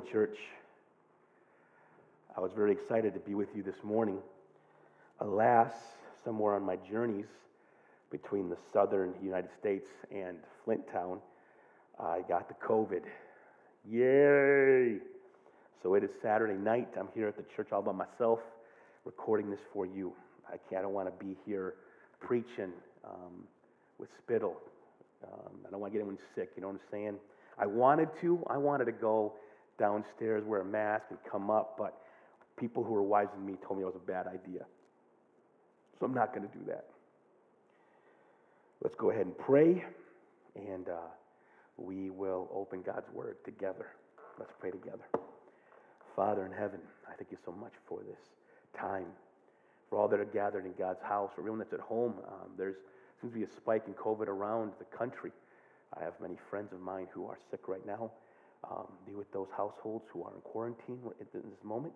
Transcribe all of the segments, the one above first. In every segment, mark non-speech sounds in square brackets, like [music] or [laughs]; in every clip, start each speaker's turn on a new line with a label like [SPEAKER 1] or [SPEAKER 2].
[SPEAKER 1] morning, church. I was very excited to be with you this morning. Alas, somewhere on my journeys between the southern United States and Flint Town, I got the COVID. Yay! So it is Saturday night. I'm here at the church all by myself, recording this for you. I, can't, I don't want to be here preaching um, with spittle. Um, I don't want to get anyone sick. You know what I'm saying? I wanted to. I wanted to go downstairs, wear a mask, and come up, but people who were wiser than me told me it was a bad idea. So I'm not going to do that. Let's go ahead and pray, and uh, we will open God's Word together. Let's pray together. Father in heaven, I thank you so much for this time, for all that are gathered in God's house, for everyone that's at home. Um, there's seems to be a spike in COVID around the country. I have many friends of mine who are sick right now. Um, be with those households who are in quarantine at this moment.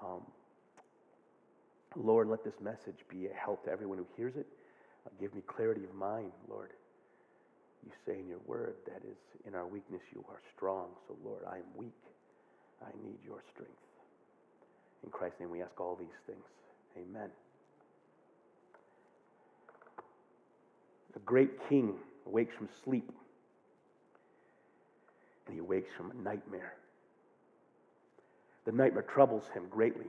[SPEAKER 1] Um, Lord, let this message be a help to everyone who hears it. Uh, give me clarity of mind, Lord. You say in your word that is in our weakness you are strong. So, Lord, I am weak. I need your strength. In Christ's name, we ask all these things. Amen. A great king awakes from sleep, and he awakes from a nightmare. The nightmare troubles him greatly.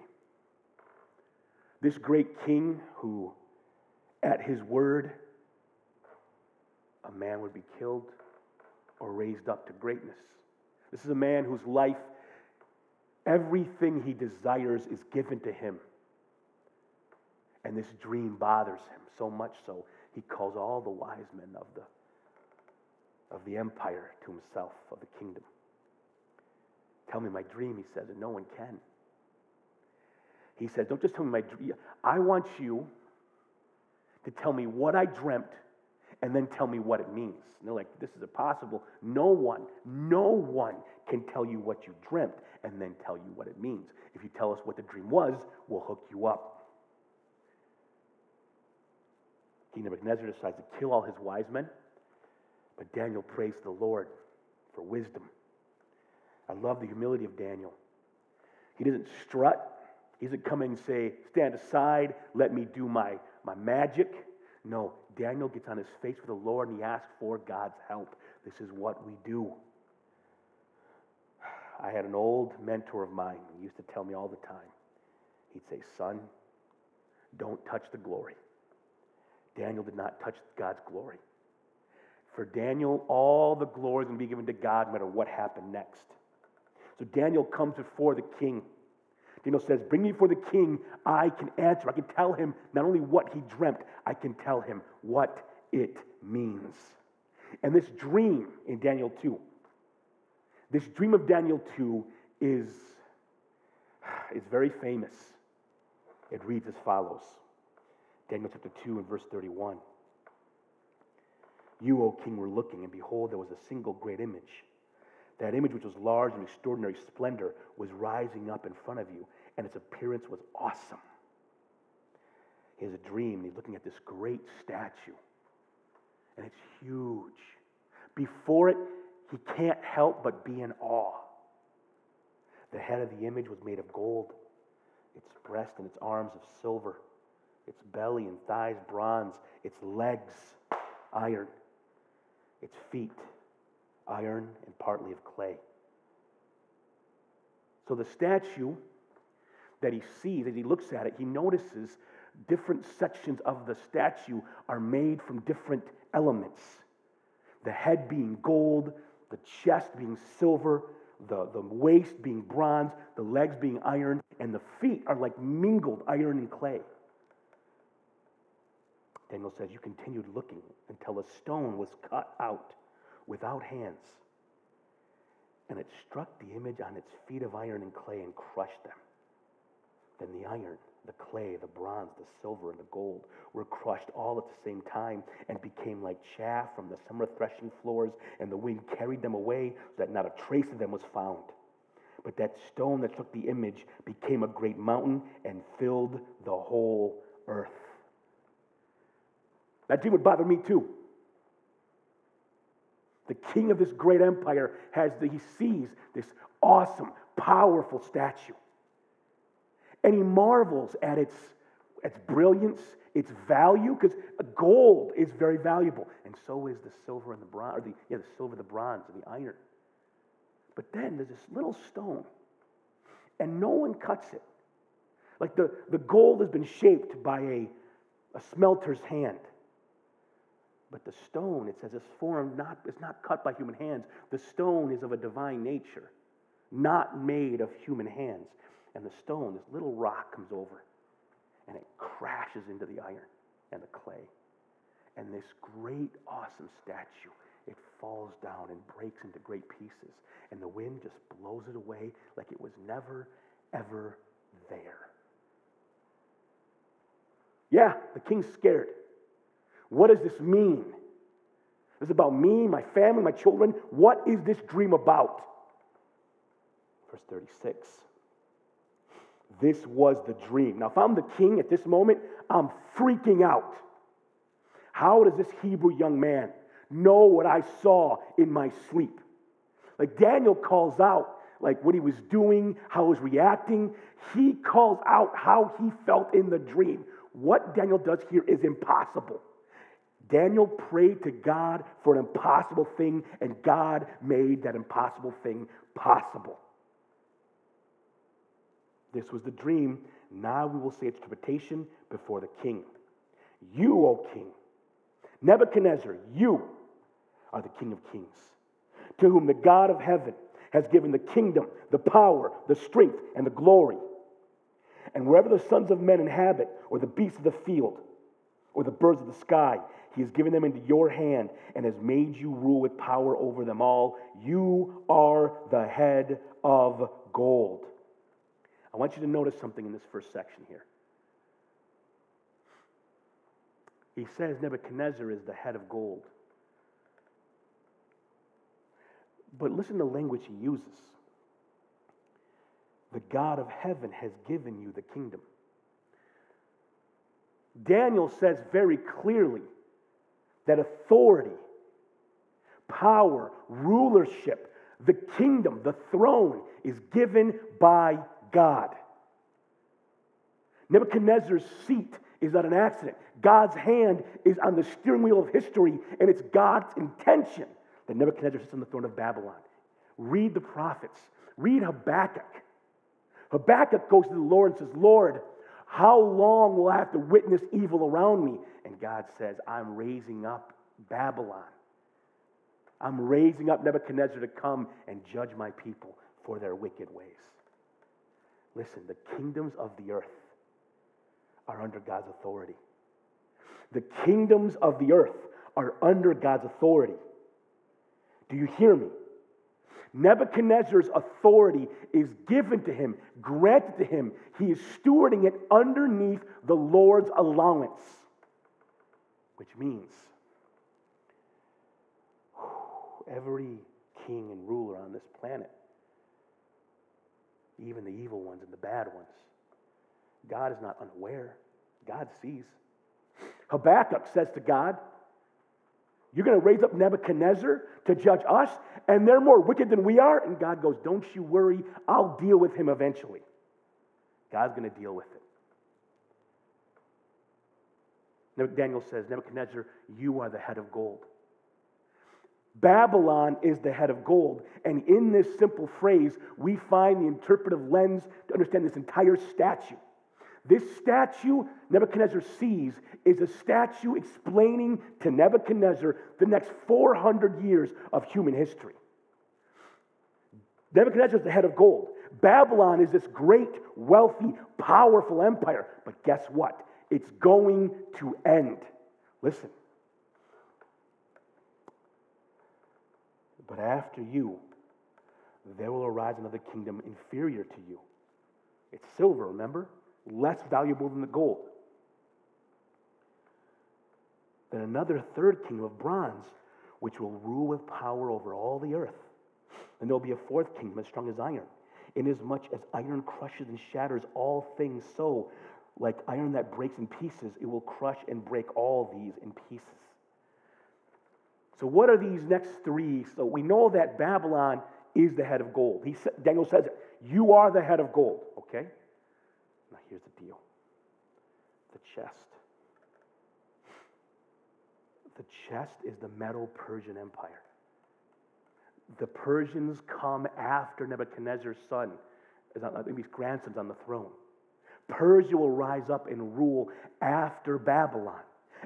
[SPEAKER 1] This great king, who at his word, a man would be killed or raised up to greatness. This is a man whose life, everything he desires is given to him. And this dream bothers him so much so he calls all the wise men of the, of the empire to himself, of the kingdom. Tell me my dream, he says, and no one can. He says, Don't just tell me my dream. I want you to tell me what I dreamt and then tell me what it means. And they're like, This is impossible. No one, no one can tell you what you dreamt and then tell you what it means. If you tell us what the dream was, we'll hook you up. King Nebuchadnezzar decides to kill all his wise men, but Daniel prays to the Lord for wisdom. I love the humility of Daniel. He doesn't strut. He doesn't come in and say, Stand aside, let me do my, my magic. No, Daniel gets on his face with the Lord and he asks for God's help. This is what we do. I had an old mentor of mine. He used to tell me all the time. He'd say, Son, don't touch the glory. Daniel did not touch God's glory. For Daniel, all the glory is going to be given to God no matter what happened next. So Daniel comes before the king. Daniel says, Bring me before the king. I can answer. I can tell him not only what he dreamt, I can tell him what it means. And this dream in Daniel 2, this dream of Daniel 2 is, is very famous. It reads as follows Daniel chapter 2 and verse 31. You, O king, were looking, and behold, there was a single great image. That image, which was large and extraordinary splendor, was rising up in front of you, and its appearance was awesome. He has a dream, and he's looking at this great statue, and it's huge. Before it, he can't help but be in awe. The head of the image was made of gold, its breast and its arms of silver its belly and thighs bronze, its legs iron, its feet iron and partly of clay. So the statue that he sees, as he looks at it, he notices different sections of the statue are made from different elements. The head being gold, the chest being silver, the, the waist being bronze, the legs being iron, and the feet are like mingled iron and clay. Daniel says, You continued looking until a stone was cut out without hands. And it struck the image on its feet of iron and clay and crushed them. Then the iron, the clay, the bronze, the silver, and the gold were crushed all at the same time and became like chaff from the summer threshing floors, and the wind carried them away so that not a trace of them was found. But that stone that took the image became a great mountain and filled the whole earth. That dream would bother me too. The king of this great empire has the, he sees this awesome, powerful statue. And he marvels at its, its brilliance, its value, because gold is very valuable. And so is the silver and the bronze, or the, yeah, the silver, the bronze, and the iron. But then there's this little stone, and no one cuts it. Like the, the gold has been shaped by a, a smelter's hand. But the stone, it says, is formed not, it's not cut by human hands. The stone is of a divine nature, not made of human hands. And the stone, this little rock comes over and it crashes into the iron and the clay. And this great, awesome statue, it falls down and breaks into great pieces. And the wind just blows it away like it was never, ever there. Yeah, the king's scared. What does this mean? This is about me, my family, my children. What is this dream about? Verse 36. This was the dream. Now, if I'm the king at this moment, I'm freaking out. How does this Hebrew young man know what I saw in my sleep? Like Daniel calls out, like what he was doing, how he was reacting. He calls out how he felt in the dream. What Daniel does here is impossible. Daniel prayed to God for an impossible thing, and God made that impossible thing possible. This was the dream. Now we will say its interpretation before the king. You, O king, Nebuchadnezzar, you are the king of kings, to whom the God of heaven has given the kingdom, the power, the strength, and the glory. And wherever the sons of men inhabit, or the beasts of the field, or the birds of the sky, he has given them into your hand and has made you rule with power over them all. You are the head of gold. I want you to notice something in this first section here. He says Nebuchadnezzar is the head of gold. But listen to the language he uses. The God of heaven has given you the kingdom. Daniel says very clearly that authority, power, rulership, the kingdom, the throne is given by God. Nebuchadnezzar's seat is not an accident. God's hand is on the steering wheel of history, and it's God's intention that Nebuchadnezzar sits on the throne of Babylon. Read the prophets, read Habakkuk. Habakkuk goes to the Lord and says, Lord, how long will I have to witness evil around me? God says, I'm raising up Babylon. I'm raising up Nebuchadnezzar to come and judge my people for their wicked ways. Listen, the kingdoms of the earth are under God's authority. The kingdoms of the earth are under God's authority. Do you hear me? Nebuchadnezzar's authority is given to him, granted to him. He is stewarding it underneath the Lord's allowance, which means every king and ruler on this planet, even the evil ones and the bad ones, God is not unaware. God sees. Habakkuk says to God, you're going to raise up Nebuchadnezzar to judge us, and they're more wicked than we are? And God goes, Don't you worry, I'll deal with him eventually. God's going to deal with it. Daniel says, Nebuchadnezzar, you are the head of gold. Babylon is the head of gold. And in this simple phrase, we find the interpretive lens to understand this entire statue. This statue Nebuchadnezzar sees is a statue explaining to Nebuchadnezzar the next 400 years of human history. Nebuchadnezzar is the head of gold. Babylon is this great, wealthy, powerful empire. But guess what? It's going to end. Listen. But after you, there will arise another kingdom inferior to you. It's silver, remember? less valuable than the gold. Then another third kingdom of bronze, which will rule with power over all the earth. And there'll be a fourth kingdom as strong as iron, inasmuch as iron crushes and shatters all things, so like iron that breaks in pieces, it will crush and break all these in pieces. So, what are these next three? So, we know that Babylon is the head of gold. He, Daniel says, You are the head of gold, okay? Now here's the deal the chest. The chest is the Medo Persian Empire. The Persians come after Nebuchadnezzar's son, his grandson's on the throne. Persia will rise up and rule after Babylon.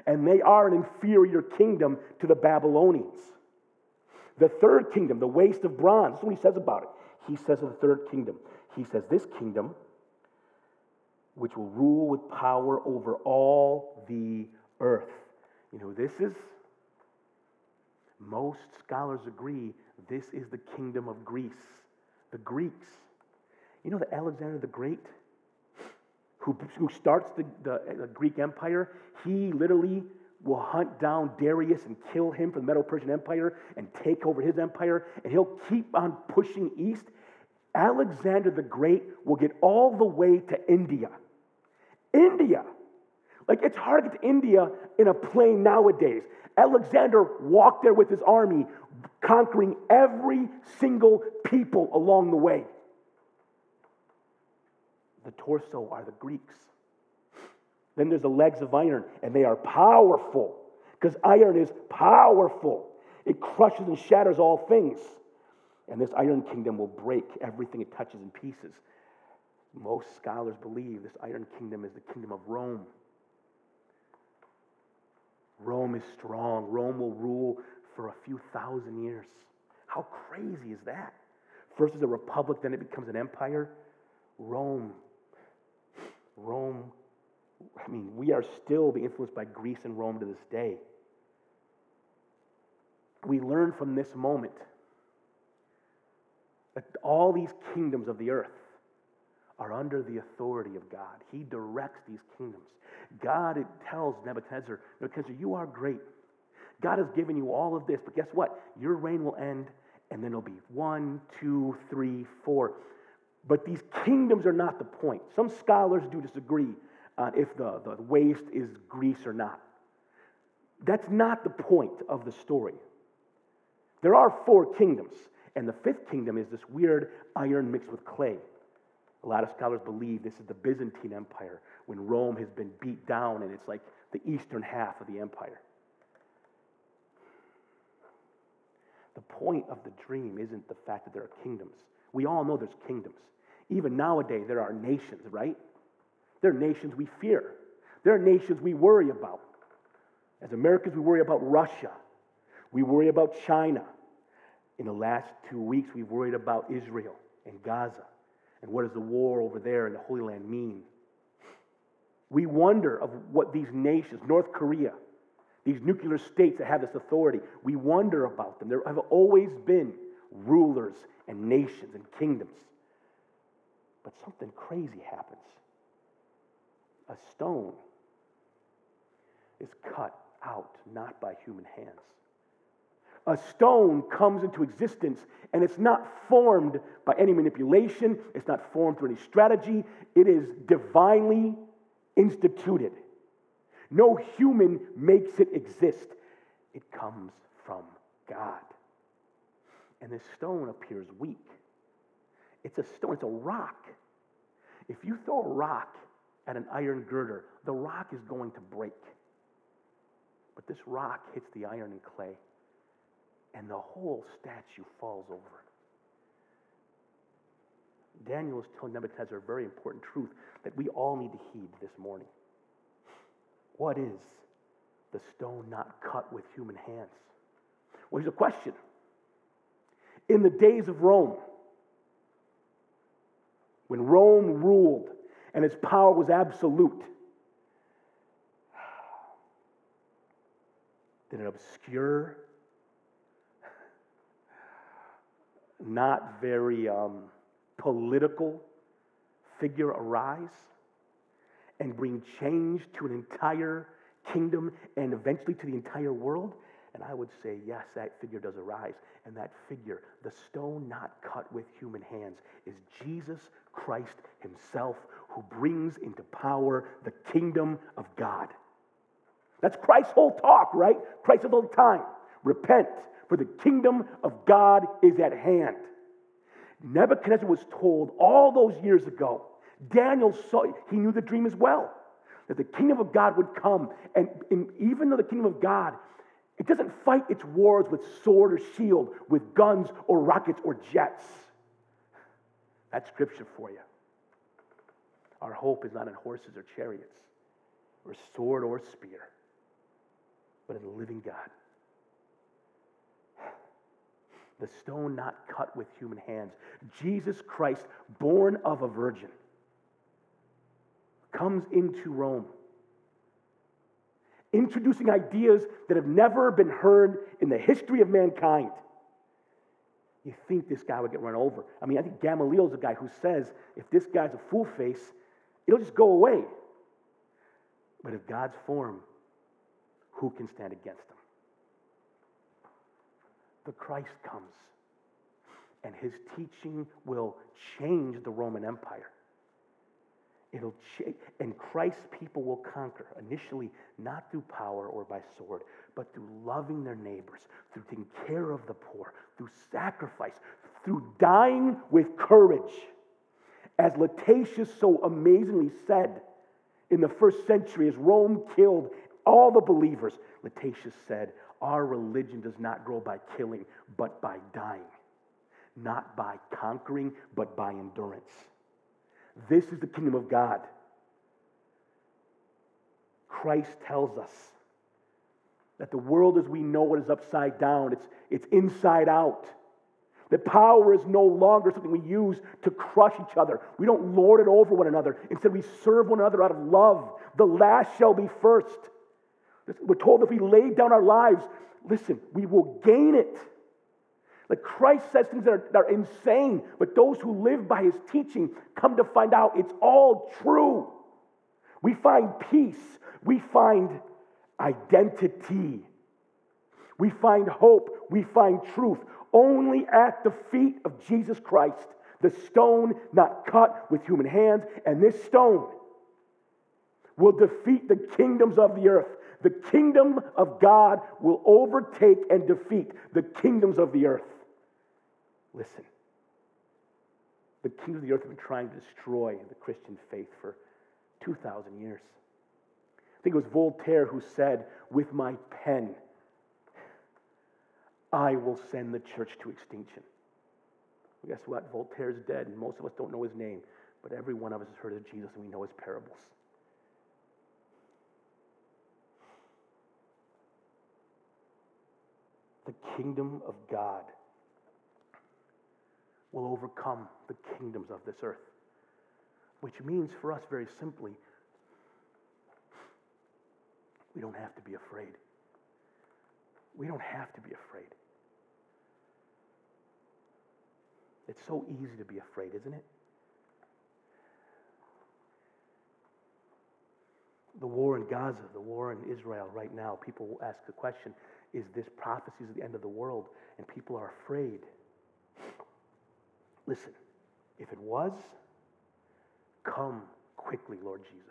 [SPEAKER 1] And they are an inferior kingdom to the Babylonians. The third kingdom, the waist of bronze, that's what he says about it. He says of the third kingdom, he says, This kingdom, which will rule with power over all the earth. You know, this is, most scholars agree, this is the kingdom of Greece, the Greeks. You know that Alexander the Great, who, who starts the, the, the Greek Empire, he literally will hunt down Darius and kill him from the Medo Persian Empire and take over his empire, and he'll keep on pushing east. Alexander the Great will get all the way to India. India. Like it's hard to get to India in a plane nowadays. Alexander walked there with his army, conquering every single people along the way. The torso are the Greeks. Then there's the legs of iron, and they are powerful because iron is powerful. It crushes and shatters all things. And this iron kingdom will break everything it touches in pieces. Most scholars believe this iron kingdom is the kingdom of Rome. Rome is strong. Rome will rule for a few thousand years. How crazy is that? First as a republic, then it becomes an empire. Rome. Rome. I mean, we are still being influenced by Greece and Rome to this day. We learn from this moment that all these kingdoms of the earth are under the authority of God. He directs these kingdoms. God tells Nebuchadnezzar, Nebuchadnezzar, you are great. God has given you all of this, but guess what? Your reign will end, and then it'll be one, two, three, four. But these kingdoms are not the point. Some scholars do disagree on if the, the waist is Greece or not. That's not the point of the story. There are four kingdoms, and the fifth kingdom is this weird iron mixed with clay. A lot of scholars believe this is the Byzantine Empire when Rome has been beat down and it's like the eastern half of the empire. The point of the dream isn't the fact that there are kingdoms. We all know there's kingdoms. Even nowadays, there are nations, right? There are nations we fear. There are nations we worry about. As Americans, we worry about Russia. We worry about China. In the last two weeks, we've worried about Israel and Gaza. And what does the war over there in the Holy Land mean? We wonder of what these nations, North Korea, these nuclear states that have this authority, we wonder about them. There have always been rulers and nations and kingdoms. But something crazy happens. A stone is cut out not by human hands a stone comes into existence and it's not formed by any manipulation, it's not formed through any strategy, it is divinely instituted. No human makes it exist, it comes from God. And this stone appears weak. It's a stone, it's a rock. If you throw a rock at an iron girder, the rock is going to break. But this rock hits the iron and clay and the whole statue falls over. Daniel is telling Nebuchadnezzar a very important truth that we all need to heed this morning. What is the stone not cut with human hands? Well, here's a question. In the days of Rome, when Rome ruled and its power was absolute, [sighs] did an obscure not very um, political figure arise and bring change to an entire kingdom and eventually to the entire world? And I would say, yes, that figure does arise. And that figure, the stone not cut with human hands, is Jesus Christ Himself who brings into power the kingdom of God. That's Christ's whole talk, right? Christ all the time. Repent, for the kingdom of God is at hand. Nebuchadnezzar was told all those years ago, Daniel saw, he knew the dream as well, that the kingdom of God would come. And, even though the kingdom of God, it doesn't fight its wars with sword or shield, with guns or rockets or jets. That's scripture for you. Our hope is not in horses or chariots, or sword or spear, but in the living God. The stone not cut with human hands. Jesus Christ, born of a virgin, comes into Rome, introducing ideas that have never been heard in the history of mankind. You think this guy would get run over. I mean, I think Gamaliel's a guy who says if this guy's a fool face, it'll just go away. But if God's form, who can stand against him? The Christ comes, and his teaching will change the Roman Empire. It'll change, and Christ's people will conquer, initially not through power or by sword, but through loving their neighbors, through taking care of the poor, through sacrifice, through dying with courage. As Lactantius so amazingly said in the first century, as Rome killed all the believers, Lactantius said, Our religion does not grow by killing, but by dying. Not by conquering, but by endurance. This is the kingdom of God. Christ tells us that the world as we know it is upside down, it's, it's inside out. That power is no longer something we use to crush each other. We don't lord it over one another. Instead, we serve one another out of love. The last shall be first. We're told if we lay down our lives, listen, we will gain it. Like Christ says things that are, that are insane, but those who live by his teaching come to find out it's all true. We find peace, we find identity, we find hope, we find truth only at the feet of Jesus Christ. The stone not cut with human hands, and this stone will defeat the kingdoms of the earth. The kingdom of God will overtake and defeat the kingdoms of the earth. Listen, the kings of the earth have been trying to destroy the Christian faith for 2,000 years. I think it was Voltaire who said, With my pen, I will send the church to extinction. Well, guess what? Voltaire's dead, and most of us don't know his name, but every one of us has heard of Jesus and we know his parables. The kingdom of God will overcome the kingdoms of this earth. Which means for us, very simply, we don't have to be afraid. We don't have to be afraid. It's so easy to be afraid, isn't it? The war in Gaza, the war in Israel right now, people will ask the question is this prophecy of the end of the world? And people are afraid. Listen, if it was, come quickly, Lord Jesus.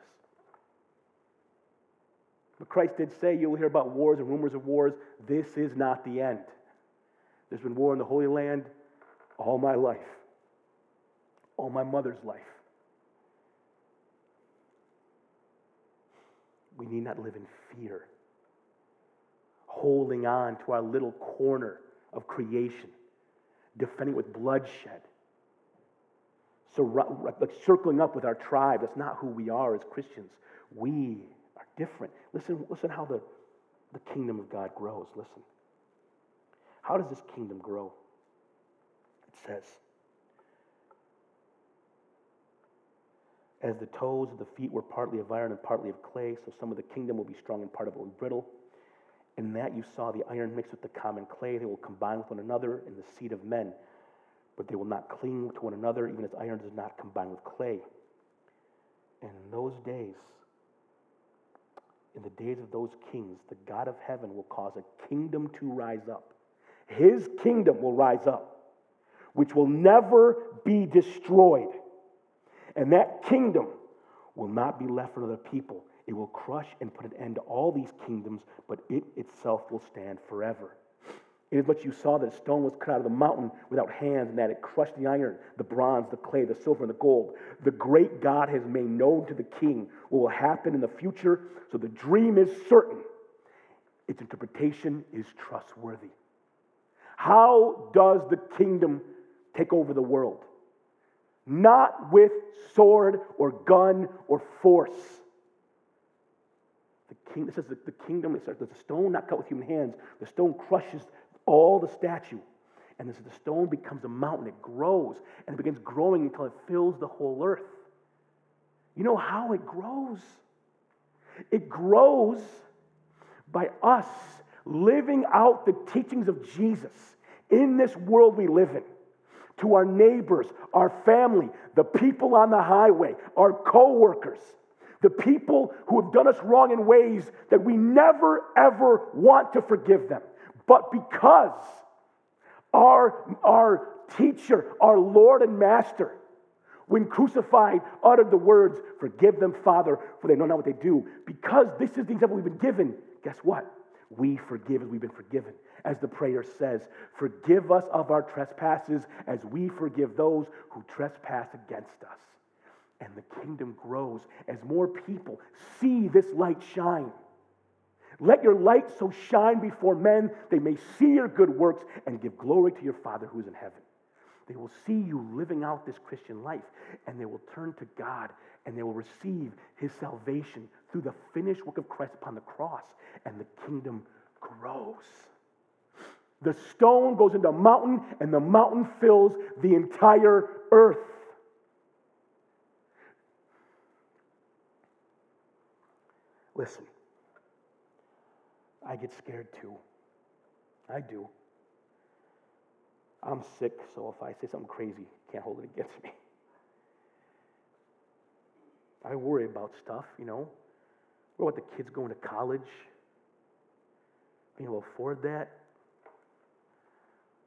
[SPEAKER 1] But Christ did say, You'll hear about wars and rumors of wars. This is not the end. There's been war in the Holy Land all my life, all my mother's life. We need not live in fear, holding on to our little corner of creation, defending it with bloodshed so, like circling up with our tribe. That's not who we are as Christians. We are different. Listen, listen how the, the kingdom of God grows. Listen. How does this kingdom grow? It says, As the toes of the feet were partly of iron and partly of clay, so some of the kingdom will be strong and part of it will be brittle. In that you saw the iron mixed with the common clay, they will combine with one another in the seed of men but they will not cling to one another, even as iron does not combine with clay. And in those days, in the days of those kings, the God of heaven will cause a kingdom to rise up. His kingdom will rise up, which will never be destroyed. And that kingdom will not be left for other people. It will crush and put an end to all these kingdoms, but it itself will stand forever. Inasmuch you saw that a stone was cut out of the mountain without hands, and that it crushed the iron, the bronze, the clay, the silver, and the gold. The great God has made known to the king what will happen in the future, so the dream is certain. Its interpretation is trustworthy. How does the kingdom take over the world? Not with sword or gun or force. The king, this says the, the kingdom, it says, the stone not cut with human hands, the stone crushes all the statue. And this, the stone becomes a mountain. It grows and it begins growing until it fills the whole earth. You know how it grows? It grows by us living out the teachings of Jesus in this world we live in to our neighbors, our family, the people on the highway, our co-workers, the people who have done us wrong in ways that we never ever want to forgive them. But because our, our teacher, our Lord and Master, when crucified, uttered the words, Forgive them, Father, for they know not what they do. Because this is the example we've been given, guess what? We forgive as we've been forgiven. As the prayer says, Forgive us of our trespasses as we forgive those who trespass against us. And the kingdom grows as more people see this light shine. Let your light so shine before men they may see your good works and give glory to your Father who is in heaven. They will see you living out this Christian life and they will turn to God and they will receive his salvation through the finished work of Christ upon the cross and the kingdom grows. The stone goes into a mountain and the mountain fills the entire earth. Listen. I get scared too. I do. I'm sick, so if I say something crazy, can't hold it against [laughs] me. I worry about stuff, you know. What about the kids going to college? Being able to afford that?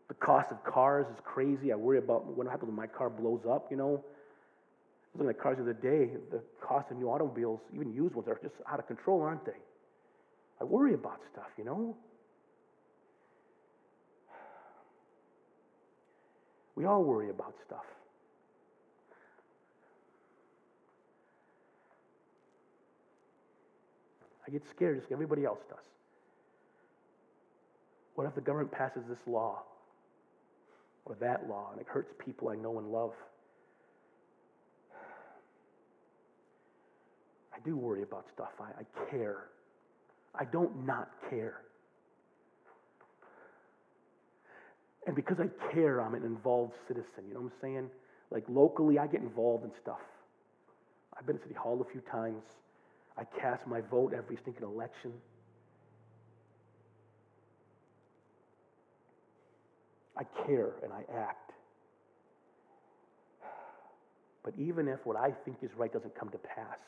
[SPEAKER 1] The cost of cars is crazy. I worry about what happens when my car blows up, you know. I was looking at cars the day. The cost of new automobiles, even used ones, are just out of control, aren't they? I worry about stuff, you know? We all worry about stuff. I get scared just like everybody else does. What if the government passes this law or that law and it hurts people I know and love? I do worry about stuff. I, I care. I don't not care. And because I care, I'm an involved citizen. You know what I'm saying? Like locally, I get involved in stuff. I've been to City Hall a few times. I cast my vote every stinking election. I care and I act. But even if what I think is right doesn't come to pass,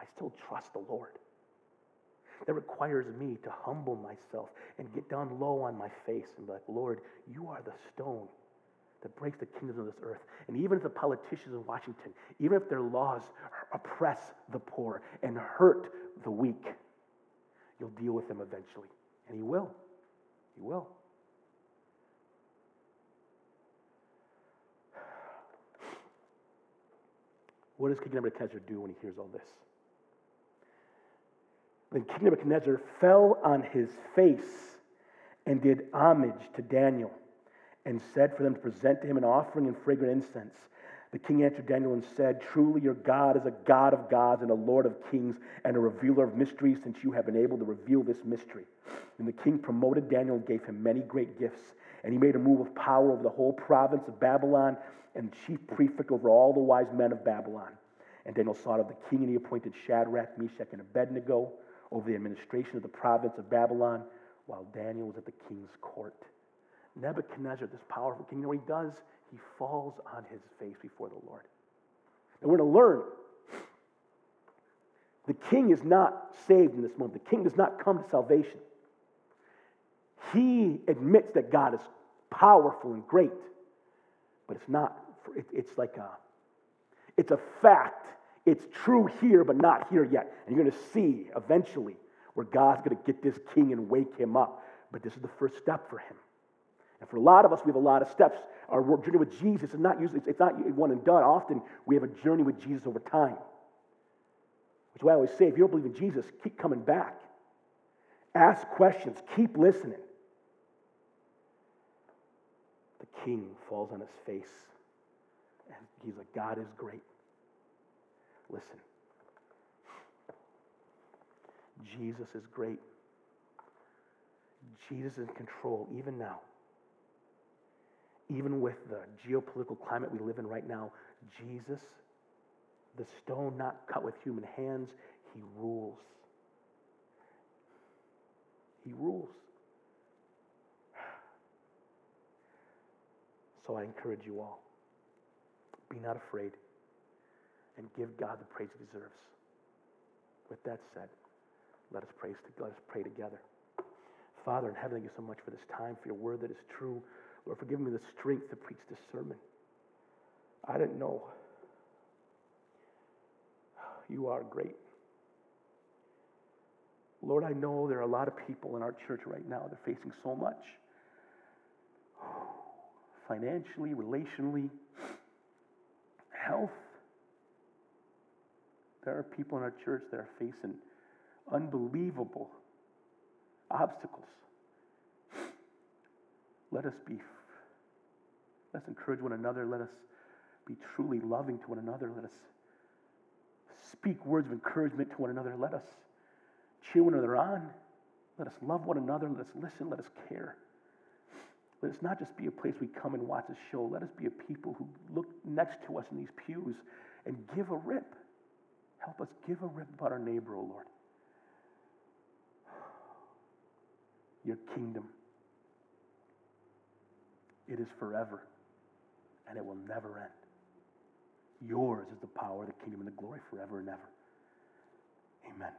[SPEAKER 1] I still trust the Lord. That requires me to humble myself and get down low on my face and be like, Lord, you are the stone that breaks the kingdoms of this earth. And even if the politicians in Washington, even if their laws oppress the poor and hurt the weak, you'll deal with them eventually. And He will. He will. What does King Nebuchadnezzar do when he hears all this? Then King Nebuchadnezzar fell on his face and did homage to Daniel and said for them to present to him an offering and fragrant incense. The king answered Daniel and said, Truly your God is a God of gods and a Lord of kings and a revealer of mysteries, since you have been able to reveal this mystery. And the king promoted Daniel and gave him many great gifts. And he made a move of power over the whole province of Babylon and chief prefect over all the wise men of Babylon. And Daniel sought of the king, and he appointed Shadrach, Meshach, and Abednego over the administration of the province of Babylon while Daniel was at the king's court. Nebuchadnezzar, this powerful king, you know what he does? He falls on his face before the Lord. And we're going to learn the king is not saved in this moment. The king does not come to salvation. He admits that God is powerful and great, but it's not, it's like a, it's a fact it's true here, but not here yet. And you're going to see eventually where God's going to get this king and wake him up but this is the first step for him. And for a lot of us, we have a lot of steps. Our journey with Jesus is not usually, it's not one and done. Often we have a journey with Jesus over time. Which is why I always say, if you don't believe in Jesus, keep coming back. Ask questions, keep listening. The king falls on his face, and he's like, God is great. Listen, Jesus is great. Jesus is in control even now. Even with the geopolitical climate we live in right now, Jesus, the stone not cut with human hands, he rules. He rules. So I encourage you all be not afraid and give God the praise he deserves. With that said, let us praise let us pray together. Father in heaven, thank you so much for this time, for your word that is true. Lord, for giving me the strength to preach this sermon. I didn't know. You are great. Lord, I know there are a lot of people in our church right now that are facing so much [sighs] financially, relationally, health. There are people in our church that are facing unbelievable obstacles. Let us be, let's encourage one another. Let us be truly loving to one another. Let us speak words of encouragement to one another. Let us cheer one another on. Let us love one another. Let us listen. Let us care. Let us not just be a place we come and watch a show. Let us be a people who look next to us in these pews and give a rip. Help us give a rip about our neighbor, O oh Lord. Your kingdom, it is forever and it will never end. Yours is the power, the kingdom, and the glory forever and ever. Amen.